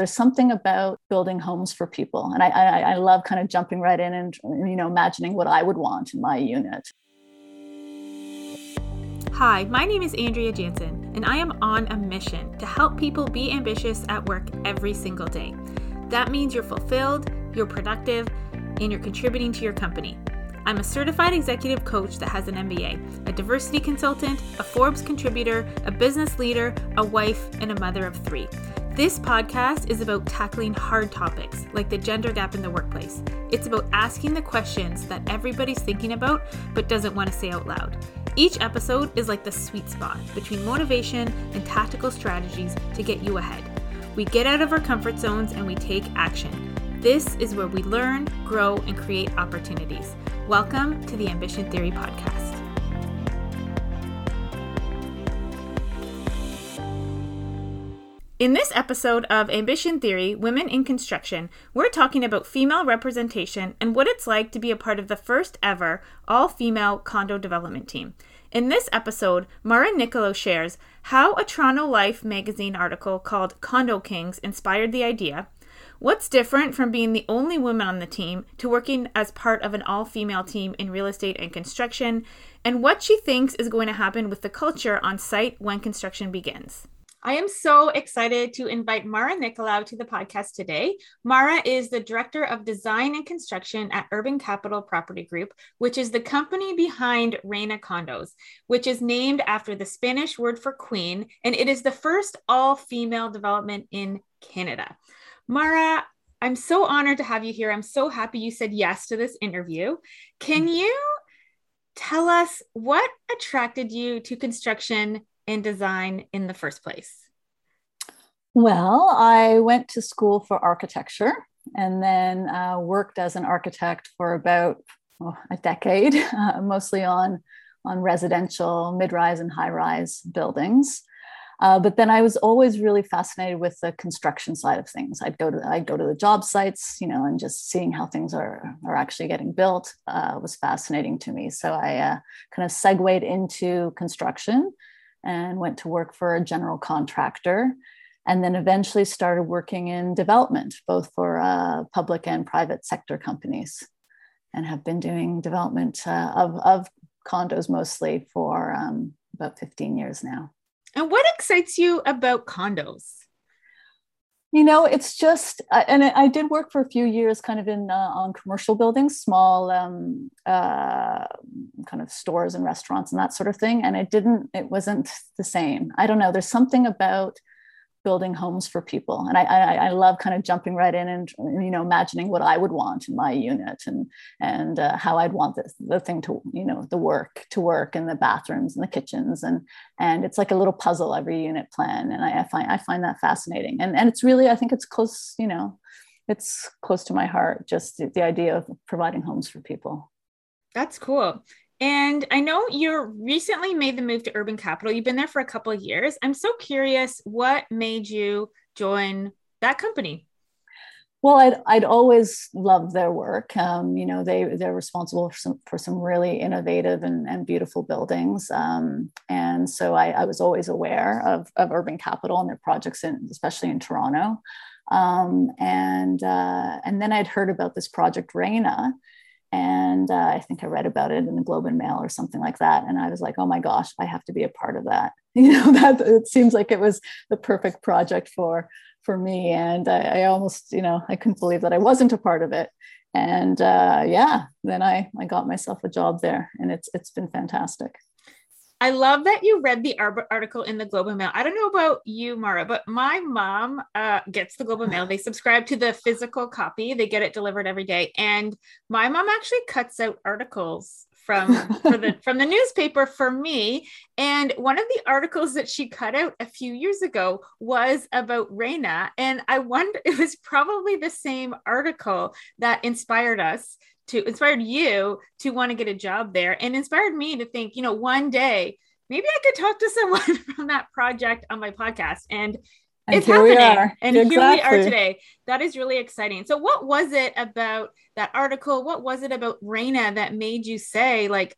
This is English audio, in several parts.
There's something about building homes for people. And I, I, I love kind of jumping right in and, you know, imagining what I would want in my unit. Hi, my name is Andrea Jansen, and I am on a mission to help people be ambitious at work every single day. That means you're fulfilled, you're productive, and you're contributing to your company. I'm a certified executive coach that has an MBA, a diversity consultant, a Forbes contributor, a business leader, a wife, and a mother of three. This podcast is about tackling hard topics like the gender gap in the workplace. It's about asking the questions that everybody's thinking about but doesn't want to say out loud. Each episode is like the sweet spot between motivation and tactical strategies to get you ahead. We get out of our comfort zones and we take action. This is where we learn, grow, and create opportunities. Welcome to the Ambition Theory Podcast. In this episode of Ambition Theory Women in Construction, we're talking about female representation and what it's like to be a part of the first ever all female condo development team. In this episode, Mara Nicolo shares how a Toronto Life magazine article called Condo Kings inspired the idea, What's different from being the only woman on the team to working as part of an all female team in real estate and construction, and what she thinks is going to happen with the culture on site when construction begins. I am so excited to invite Mara Nicolau to the podcast today. Mara is the Director of Design and Construction at Urban Capital Property Group, which is the company behind Reina Condos, which is named after the Spanish word for queen, and it is the first all female development in Canada. Mara, I'm so honored to have you here. I'm so happy you said yes to this interview. Can mm. you tell us what attracted you to construction and design in the first place? Well, I went to school for architecture and then uh, worked as an architect for about oh, a decade, uh, mostly on, on residential, mid rise, and high rise buildings. Uh, but then I was always really fascinated with the construction side of things. I'd go to I'd go to the job sites, you know, and just seeing how things are are actually getting built uh, was fascinating to me. So I uh, kind of segued into construction and went to work for a general contractor, and then eventually started working in development, both for uh, public and private sector companies, and have been doing development uh, of of condos mostly for um, about 15 years now. And what excites you about condos? You know, it's just, and I did work for a few years kind of in uh, on commercial buildings, small um, uh, kind of stores and restaurants and that sort of thing. And it didn't, it wasn't the same. I don't know. There's something about building homes for people. And I, I, I love kind of jumping right in and you know imagining what i would want in my unit and and uh, how i'd want this the thing to you know the work to work and the bathrooms and the kitchens. And and it's like a little puzzle every unit plan. And i, I find i find that fascinating. And and it's really i think it's close you know it's close to my heart just the, the idea of providing homes for people. That's cool and I know you recently made the move to Urban Capital. You've been there for a couple of years. I'm so curious what made you join that company? Well, I'd, I'd always loved their work. Um, you know, they, they're responsible for some, for some really innovative and, and beautiful buildings. Um, and so I, I, was always aware of, of Urban Capital and their projects, in, especially in Toronto. Um, and, uh, and then I'd heard about this project Reina, and uh, I think I read about it in the Globe and Mail or something like that. And I was like, oh my gosh, I have to be a part of that. You know, that it seems like it was the perfect project for for me. And I, I almost, you know, I couldn't believe that I wasn't a part of it. And uh, yeah, then I I got myself a job there, and it's it's been fantastic. I love that you read the article in the Globe and Mail. I don't know about you, Mara, but my mom uh, gets the Globe and Mail. They subscribe to the physical copy. They get it delivered every day, and my mom actually cuts out articles from the from the newspaper for me. And one of the articles that she cut out a few years ago was about Reina, and I wonder it was probably the same article that inspired us to inspired you to want to get a job there and inspired me to think, you know, one day maybe I could talk to someone from that project on my podcast. And, and it's happening. And exactly. here we are today. That is really exciting. So, what was it about that article? What was it about Reina that made you say, like,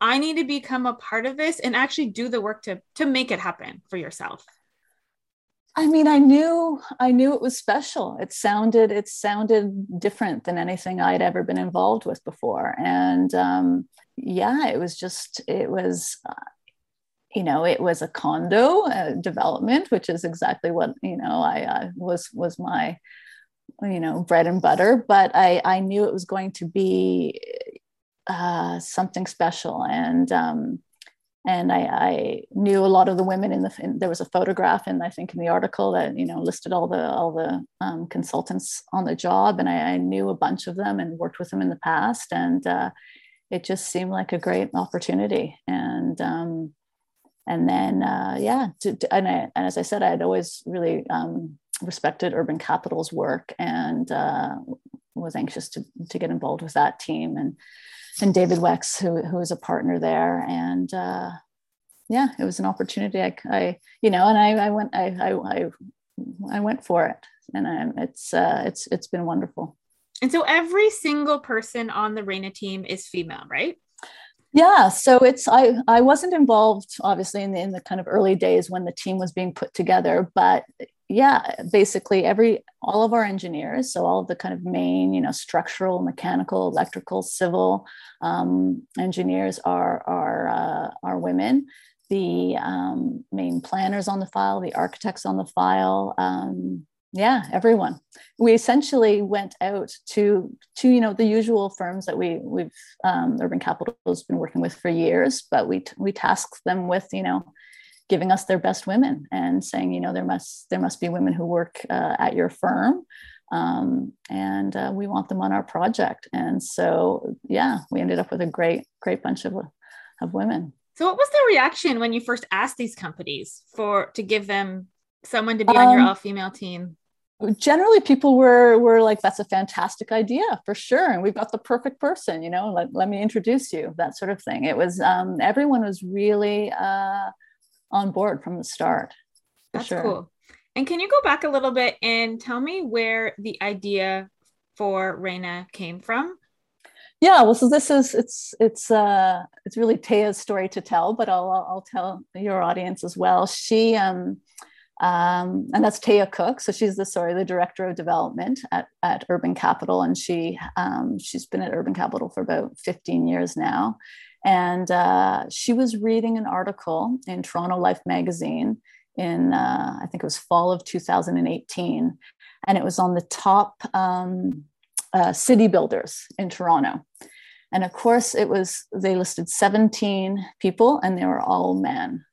I need to become a part of this and actually do the work to to make it happen for yourself? I mean, I knew I knew it was special. It sounded it sounded different than anything I'd ever been involved with before, and um, yeah, it was just it was. Uh, you know, it was a condo uh, development, which is exactly what you know I uh, was was my you know bread and butter. But I I knew it was going to be uh, something special, and um, and I, I, knew a lot of the women in the in, there was a photograph and I think in the article that you know listed all the all the um, consultants on the job. And I, I, knew a bunch of them and worked with them in the past. And uh, it just seemed like a great opportunity. And um, and then uh, yeah to, to, and, I, and, as I said I had always really um, respected Urban Capital's work and uh, was anxious to to get involved with that team. And and David Wex, who who is a partner there, and uh, yeah, it was an opportunity. I, I you know, and I, I went, I, I, I, I went for it, and I, it's uh, it's it's been wonderful. And so every single person on the Reina team is female, right? Yeah, so it's I I wasn't involved obviously in the in the kind of early days when the team was being put together, but yeah, basically every all of our engineers, so all of the kind of main, you know, structural, mechanical, electrical, civil um, engineers are are uh, are women. The um, main planners on the file, the architects on the file, um, yeah, everyone. We essentially went out to to you know the usual firms that we we've um, Urban Capital has been working with for years, but we we tasked them with you know giving us their best women and saying, you know, there must there must be women who work uh, at your firm, um, and uh, we want them on our project. And so, yeah, we ended up with a great great bunch of of women. So, what was the reaction when you first asked these companies for to give them someone to be on your um, all female team? generally people were were like that's a fantastic idea for sure and we've got the perfect person you know let, let me introduce you that sort of thing it was um, everyone was really uh, on board from the start. That's sure. cool. And can you go back a little bit and tell me where the idea for Reina came from? Yeah, well, so this is it's it's uh it's really Taya's story to tell, but I'll I'll tell your audience as well. She um um, and that's Taya Cook. So she's the sorry the director of development at, at Urban Capital, and she um, she's been at Urban Capital for about 15 years now. And uh, she was reading an article in Toronto Life magazine in, uh, I think it was fall of 2018. And it was on the top um, uh, city builders in Toronto. And of course, it was, they listed 17 people and they were all men.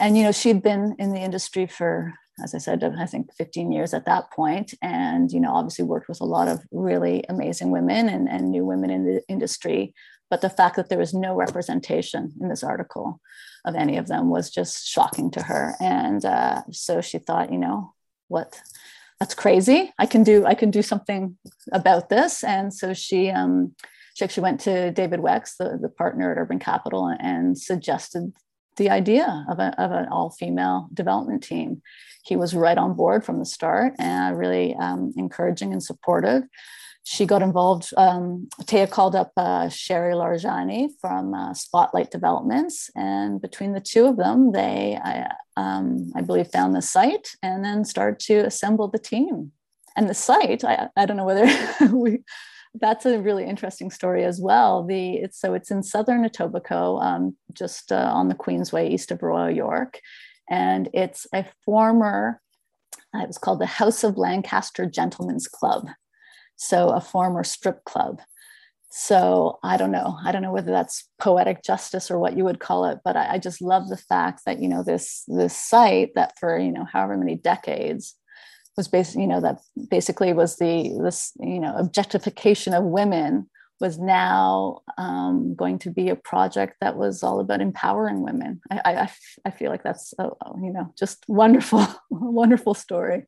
And, you know, she'd been in the industry for, as I said, I think 15 years at that point, and, you know, obviously worked with a lot of really amazing women and, and new women in the industry but the fact that there was no representation in this article of any of them was just shocking to her. And uh, so she thought, you know, what? That's crazy. I can do. I can do something about this. And so she um, she actually went to David Wex, the, the partner at Urban Capital, and suggested the idea of, a, of an all-female development team. He was right on board from the start and really um, encouraging and supportive she got involved. Um, Taya called up uh, Sherry Larjani from uh, Spotlight Developments, and between the two of them, they, I, um, I believe, found the site and then started to assemble the team. And the site, I, I don't know whether we, that's a really interesting story as well. The it's, so it's in southern Etobicoke, um, just uh, on the Queensway, east of Royal York, and it's a former. It was called the House of Lancaster Gentlemen's Club so a former strip club. So I don't know. I don't know whether that's poetic justice or what you would call it, but I, I just love the fact that you know this this site that for you know however many decades was basically you know that basically was the this you know objectification of women was now um, going to be a project that was all about empowering women. I, I, I feel like that's a, you know just wonderful, wonderful story.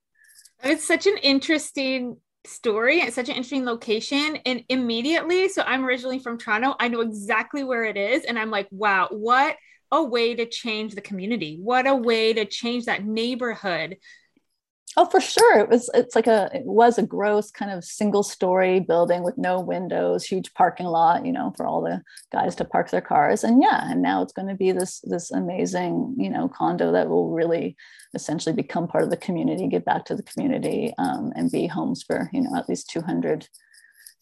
It's such an interesting story. It's such an interesting location. And immediately, so I'm originally from Toronto, I know exactly where it is. And I'm like, wow, what a way to change the community. What a way to change that neighborhood. Oh, for sure. It was. It's like a. It was a gross kind of single-story building with no windows, huge parking lot. You know, for all the guys to park their cars. And yeah, and now it's going to be this this amazing, you know, condo that will really essentially become part of the community, give back to the community, um, and be homes for you know at least 200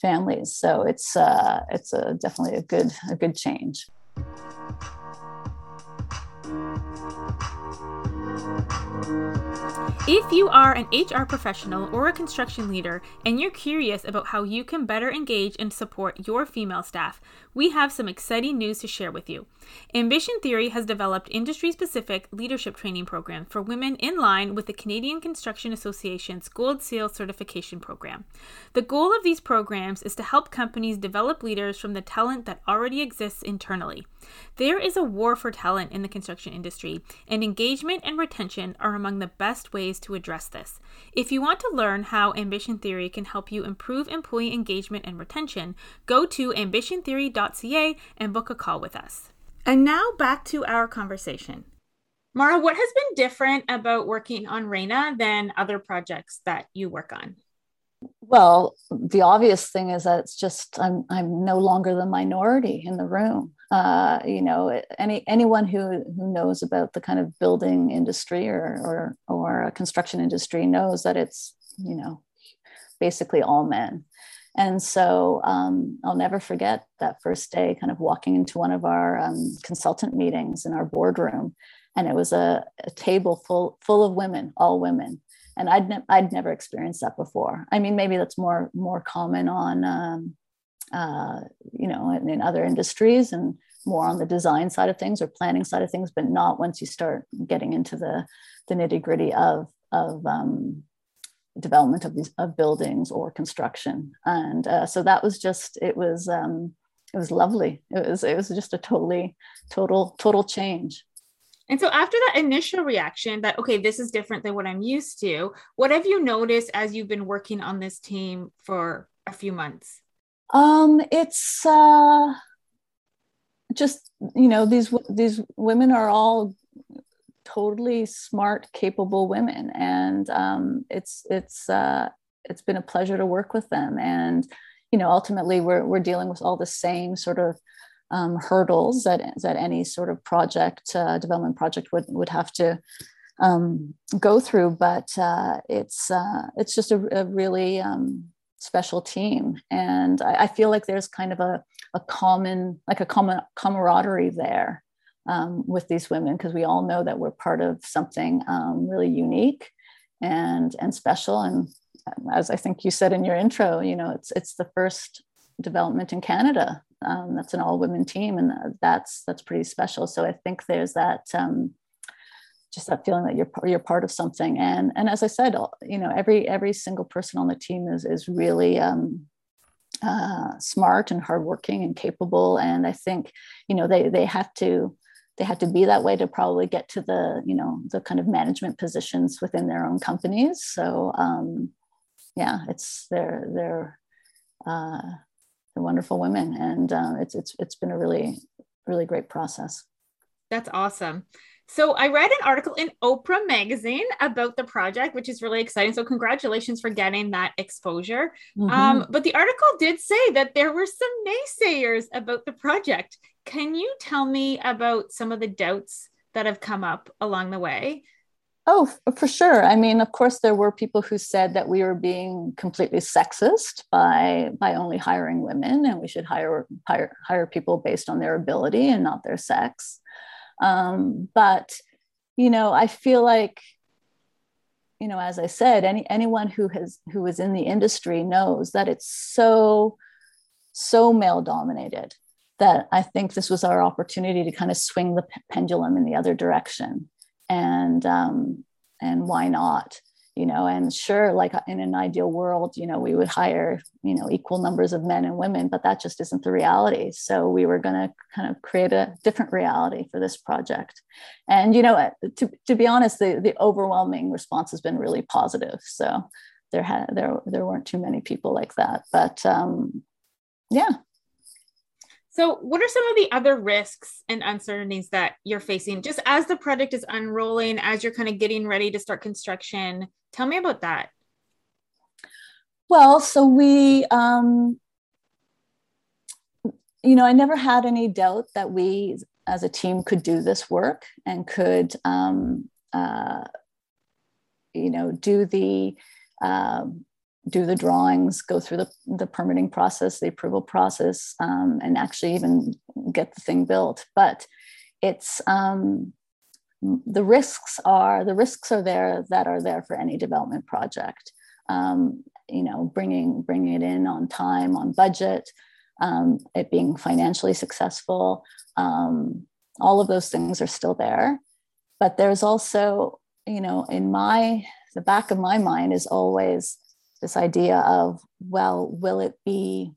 families. So it's uh, it's a definitely a good a good change. If you are an HR professional or a construction leader and you're curious about how you can better engage and support your female staff, we have some exciting news to share with you. Ambition Theory has developed industry specific leadership training programs for women in line with the Canadian Construction Association's Gold Seal certification program. The goal of these programs is to help companies develop leaders from the talent that already exists internally. There is a war for talent in the construction industry, and engagement and retention are among the best ways to address this. If you want to learn how Ambition Theory can help you improve employee engagement and retention, go to and book a call with us. And now back to our conversation. Mara, what has been different about working on Reina than other projects that you work on? Well, the obvious thing is that it's just I'm I'm no longer the minority in the room. Uh, you know, any anyone who who knows about the kind of building industry or or or construction industry knows that it's you know basically all men. And so um, I'll never forget that first day, kind of walking into one of our um, consultant meetings in our boardroom, and it was a, a, table full full of women, all women, and I'd ne- I'd never experienced that before. I mean, maybe that's more more common on um, uh, you know in, in other industries and more on the design side of things or planning side of things, but not once you start getting into the the nitty gritty of of um, development of these of buildings or construction. And uh, so that was just it was um, it was lovely. It was it was just a totally total total change. And so after that initial reaction that okay this is different than what i'm used to what have you noticed as you've been working on this team for a few months? Um it's uh just you know these these women are all totally smart, capable women, and um, it's it's uh, it's been a pleasure to work with them. And you know, ultimately, we're we're dealing with all the same sort of um, hurdles that that any sort of project uh, development project would would have to um, go through. But uh, it's uh, it's just a, a really um, special team, and I, I, feel like there's kind of a a common like a common camaraderie there um, with these women because we all know that we're part of something um, really unique and and special. And um, as i think you said in your intro you know it's it's the first development in canada um, that's an all women team and that's that's pretty special. So i think there's that um, just that feeling that you're you're part of something. And and as i said you know every every single person on the team is is really um, uh, smart and hardworking and capable. And i think you know they they have to they had to be that way to probably get to the you know the kind of management positions within their own companies so um, yeah it's they're they're uh, they're wonderful women and uh, it's it's it's been a really really great process that's awesome so I read an article in Oprah magazine about the project, which is really exciting. So congratulations for getting that exposure. Mm-hmm. Um, but the article did say that there were some naysayers about the project. Can you tell me about some of the doubts that have come up along the way? Oh, for sure. I mean, of course, there were people who said that we were being completely sexist by by only hiring women, and we should hire hire hire people based on their ability and not their sex. Um, but you know, I feel like you know, as I said, any anyone who has who is in the industry knows that it's so so male dominated that I think this was our opportunity to kind of swing the pendulum in the other direction. And um, and why not? You know, and sure, like uh, in an ideal world, you know, we would hire, you know, equal numbers of men and women, but that just isn't the reality. So we were going to kind of create a different reality for this project. And, you know, uh, to, to be honest, the, the overwhelming response has been really positive. So there had, there, there weren't too many people like that, but um, yeah, So, what are some of the other risks and uncertainties that you're facing just as the project is unrolling, as you're kind of getting ready to start construction? Tell me about that. Well, so we, um, you know, I never had any doubt that we as a team could do this work and could, um, uh, you know, do the um, do the drawings, go through the, the permitting process, the approval process, um, and actually even get the thing built. But it's um, the risks are the risks are there that are there for any development project. Um, you know, bringing bringing it in on time, on budget, um, it being financially successful. Um, all of those things are still there, but there's also, you know, in my the back of my mind is always this idea of well will it be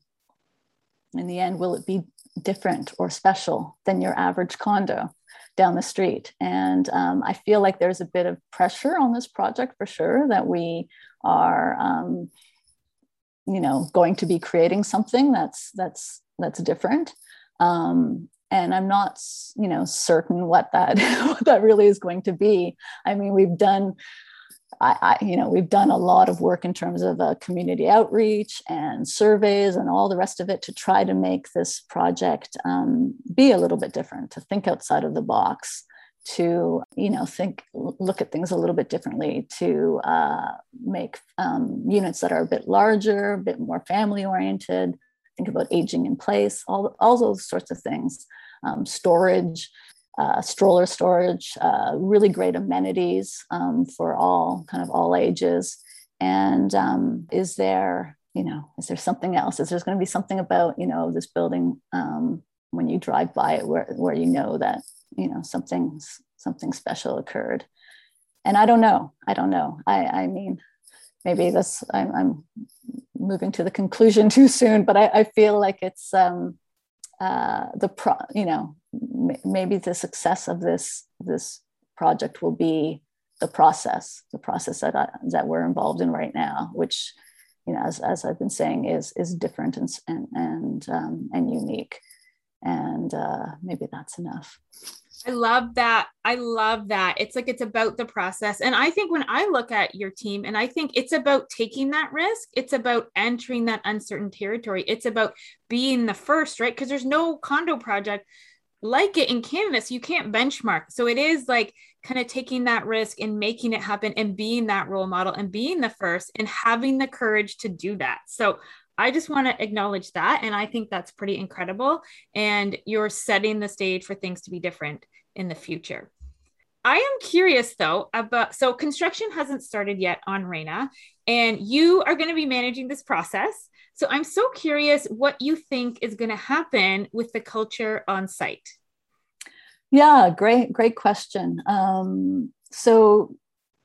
in the end will it be different or special than your average condo down the street? And um, i feel like there's a bit of pressure on this project for sure that we are um, you know going to be creating something that's that's that's different. Um, and i'm not you know certain what that what that really is going to be. I mean we've done I, I, you know, we've done a lot of work in terms of uh, community outreach and surveys and all the rest of it to try to make this project um, be a little bit different, to think outside of the box, to you know think look at things a little bit differently, to uh, make um, units that are a bit larger, a bit more family oriented. Think about aging in place, all all those sorts of things, um, storage uh, stroller storage, uh, really great amenities um, for all kind of all ages. And um, is there, you know, is there something else? Is there going to be something about, you know, this building um, when you drive by it where, where you know that, you know, something, something special occurred? And I don't know. I don't know. I, I mean, maybe this, I'm, I'm moving to the conclusion too soon, but I, I feel like it's, um, uh, the pro, you know, maybe the success of this this project will be the process, the process that I, that we're involved in right now, which, you know, as, as I've been saying, is is different and and and, um, and unique, and uh, maybe that's enough. I love that. I love that. It's like it's about the process. And I think when I look at your team and I think it's about taking that risk, it's about entering that uncertain territory. It's about being the first, right? Because there's no condo project like it in Canada. So you can't benchmark. So it is like kind of taking that risk and making it happen and being that role model and being the first and having the courage to do that. So I just want to acknowledge that. And I think that's pretty incredible. And you're setting the stage for things to be different in the future. I am curious though about so construction hasn't started yet on Reina, and you are going to be managing this process. So I'm so curious what you think is going to happen with the culture on site. Yeah, great, great question. Um, so,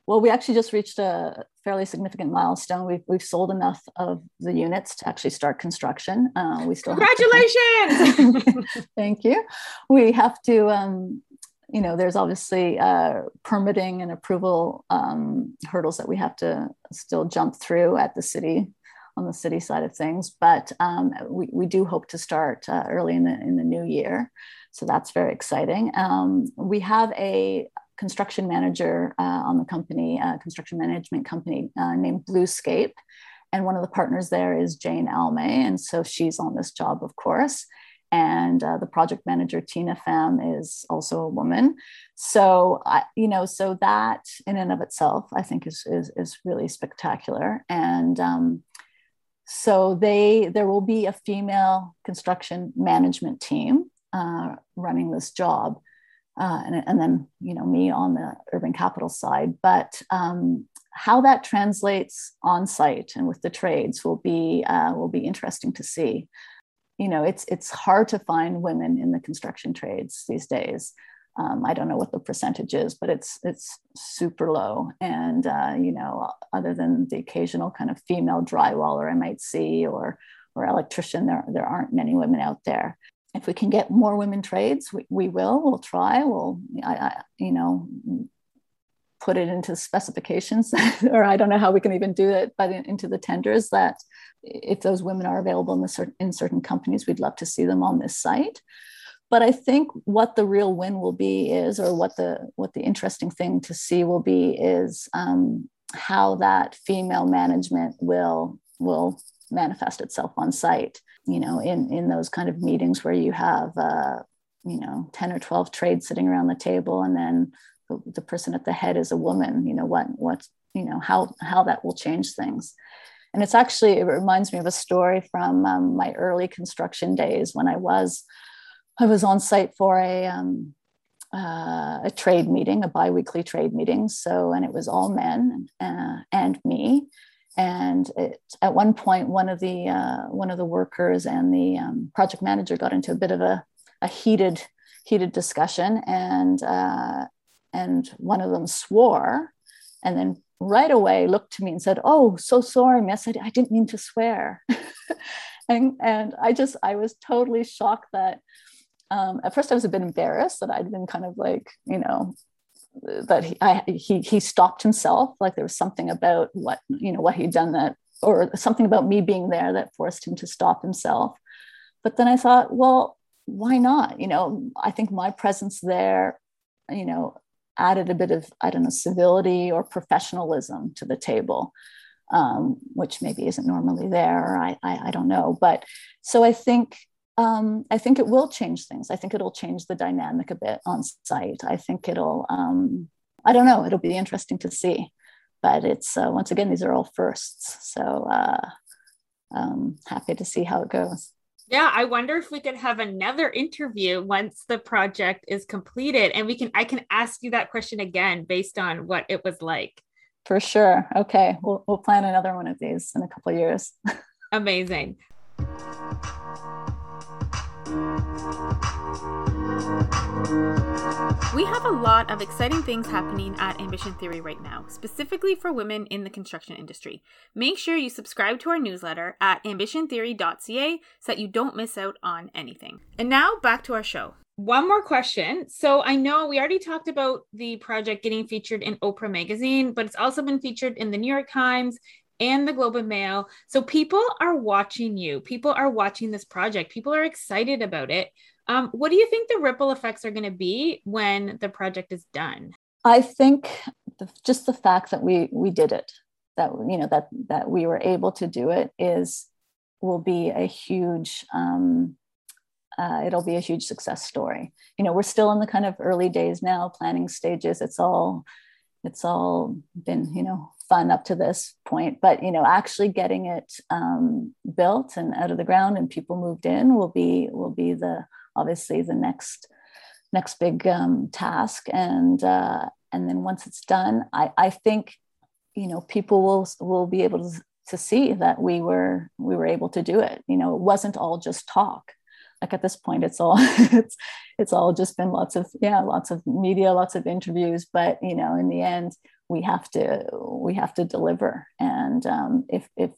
well, we actually just reached a fairly significant milestone. We've, we've sold enough of the units to actually start construction. Uh, we still congratulations. To, thank you. We have to, um, you know, there's obviously uh, permitting and approval um, hurdles that we have to still jump through at the city on the city side of things. But um, we, we do hope to start uh, early in the in the new year, so that's very exciting. Um, we have a construction manager uh, on the company, uh, construction management company uh, named Bluescape. And one of the partners there is Jane Alme. And so she's on this job, of course. And uh, the project manager, Tina Pham, is also a woman. So, you know, so that in and of itself, I think is, is, is really spectacular. And um, so they, there will be a female construction management team uh, running this job uh, and, and, then you know me on the urban capital side. But um, how that translates on site and with the trades will be uh, will be interesting to see. You know it's it's hard to find women in the construction trades these days. Um, I don't know what the percentage is, but it's it's super low. And uh, you know, other than the occasional kind of female drywaller I might see, or or electrician, there there aren't many women out there if we can get more women trades, we, we will. We'll try. We'll, I, I, you know, put it into specifications, or I don't know how we can even do it, but in, into the tenders that if those women are available in, the, in certain companies, we'd love to see them on this site. But I think what the real win will be is, or what the what the interesting thing to see will be, is um, how that female management will will manifest itself on site. You know, in in those kind of meetings where you have uh, you know 10 or 12 trades sitting around the table, and then the, the person at the head is a woman. You know what what you know how how that will change things. And it's actually it reminds me of a story from um, my early construction days when I was I was on site for a um, uh, a trade meeting, a biweekly trade meeting. So, and it was all men uh, and me. And it, at one point, one of the uh, one of the workers and the um, project manager got into a bit of a, a heated heated discussion, and uh, and one of them swore, and then right away looked to me and said, "Oh, so sorry, miss. I, I didn't mean to swear." and and I just I was totally shocked that um, at first I was a bit embarrassed that I'd been kind of like, you know, that he, I, he, he stopped himself. Like there was something about what, you know, what he'd done that, or something about me being there that forced him to stop himself. But then I thought, well, why not? You know, I think my presence there, you know, added a bit of, I don't know, civility or professionalism to the table. Um, which maybe isn't normally there. I, I, I don't know, but so I think um, I think it will change things. I think it'll change the dynamic a bit on site. I think it'll, um, I don't know, it'll be interesting to see. But it's, uh, once again, these are all firsts. So uh, um, happy to see how it goes. Yeah, I wonder if we could have another interview once the project is completed and we can I can ask you that question again based on what it was like. For sure. Okay. We'll we'll plan another one of these in a couple of years. Amazing. We have a lot of exciting things happening at Ambition Theory right now, specifically for women in the construction industry. Make sure you subscribe to our newsletter at ambitiontheory.ca so that you don't miss out on anything. And now back to our show. One more question. So I know we already talked about the project getting featured in Oprah magazine, but it's also been featured in the New York Times and the Globe and Mail. So people are watching you. People are watching this project. People are excited about it. Um, what do you think the ripple effects are going to be when the project is done? I think the, just the fact that we we did it, that you know that that we were able to do it, is will be a huge. Um, uh, it'll be a huge success story. You know, we're still in the kind of early days now, planning stages. It's all, it's all been you know fun up to this point, but you know, actually getting it um, built and out of the ground and people moved in will be will be the obviously the next next big um, task. And uh, and then once it's done I, I think you know people will will be able to, to see that we were we were able to do it. You know it wasn't all just talk like at this point it's all it's it's all just been lots of yeah lots of media lots of interviews but you know in the end we have to we have to deliver. And um, if if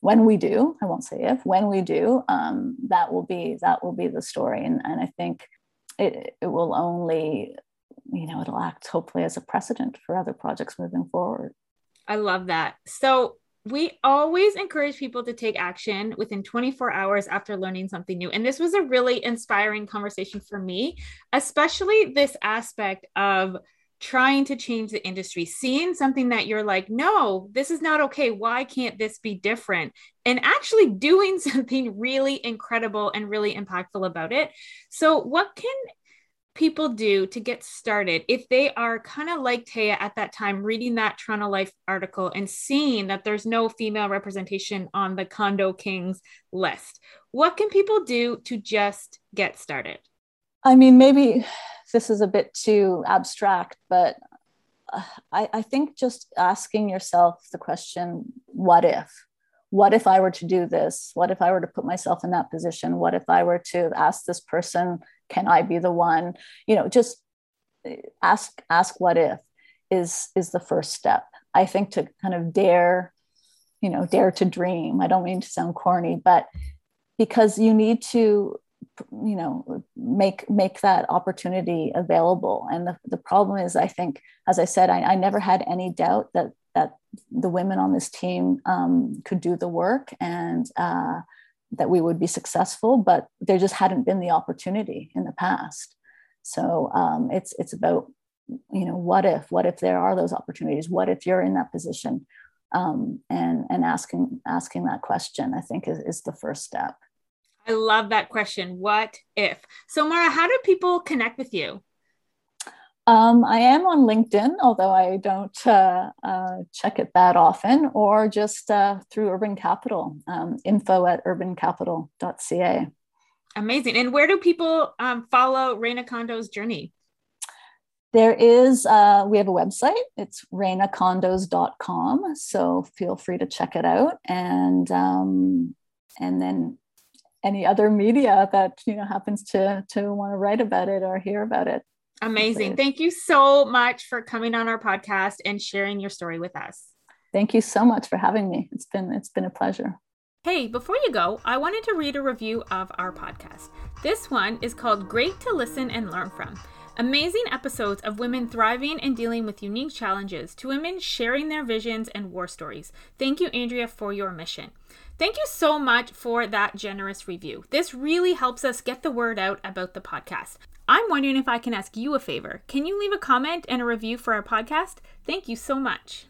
when we do i won't say if when we do um, that will be that will be the story. And, and i think it, it will only you know it'll act hopefully as a precedent for other projects moving forward. I love that. So we always encourage people to take action within 24 hours after learning something new. And this was a really inspiring conversation for me, especially this aspect of trying to change the industry, seeing something that you're like, no, this is not okay. Why can't this be different? And actually doing something really incredible and really impactful about it. So, what can people do to get started if they are kind of like Taya at that time, reading that Toronto Life article and seeing that there's no female representation on the Condo Kings list? What can people do to just get started? I mean, maybe this is a bit too abstract, but uh, I, I think just asking yourself the question, what if? What if I were to do this? What if I were to put myself in that position? What if I were to ask this person, can I be the one? You know, just uh, ask ask what if is is the first step. I think to kind of dare, you know, dare to dream. I don't mean to sound corny, but because you need to you know make make that opportunity available and the, the problem is i think as i said I, I never had any doubt that that the women on this team um, could do the work and uh, that we would be successful but there just hadn't been the opportunity in the past so um, it's it's about you know what if what if there are those opportunities what if you're in that position um, and and asking asking that question i think is, is the first step I love that question. What if? So, Mara, how do people connect with you? Um, I am on LinkedIn, although I don't uh, uh, check it that often, or just uh, through Urban Capital, um, info at urbancapital.ca. Amazing. And where do people um, follow Reina Condo's journey? There is, uh, we have a website. It's reinacondos.com. So feel free to check it out. And, um, and then any other media that you know happens to to want to write about it or hear about it amazing thank you so much for coming on our podcast and sharing your story with us thank you so much for having me it's been it's been a pleasure Hey, before you go, I wanted to read a review of our podcast. This one is called Great to Listen and Learn From. Amazing episodes of women thriving and dealing with unique challenges to women sharing their visions and war stories. Thank you, Andrea, for your mission. Thank you so much for that generous review. This really helps us get the word out about the podcast. I'm wondering if I can ask you a favor. Can you leave a comment and a review for our podcast? Thank you so much.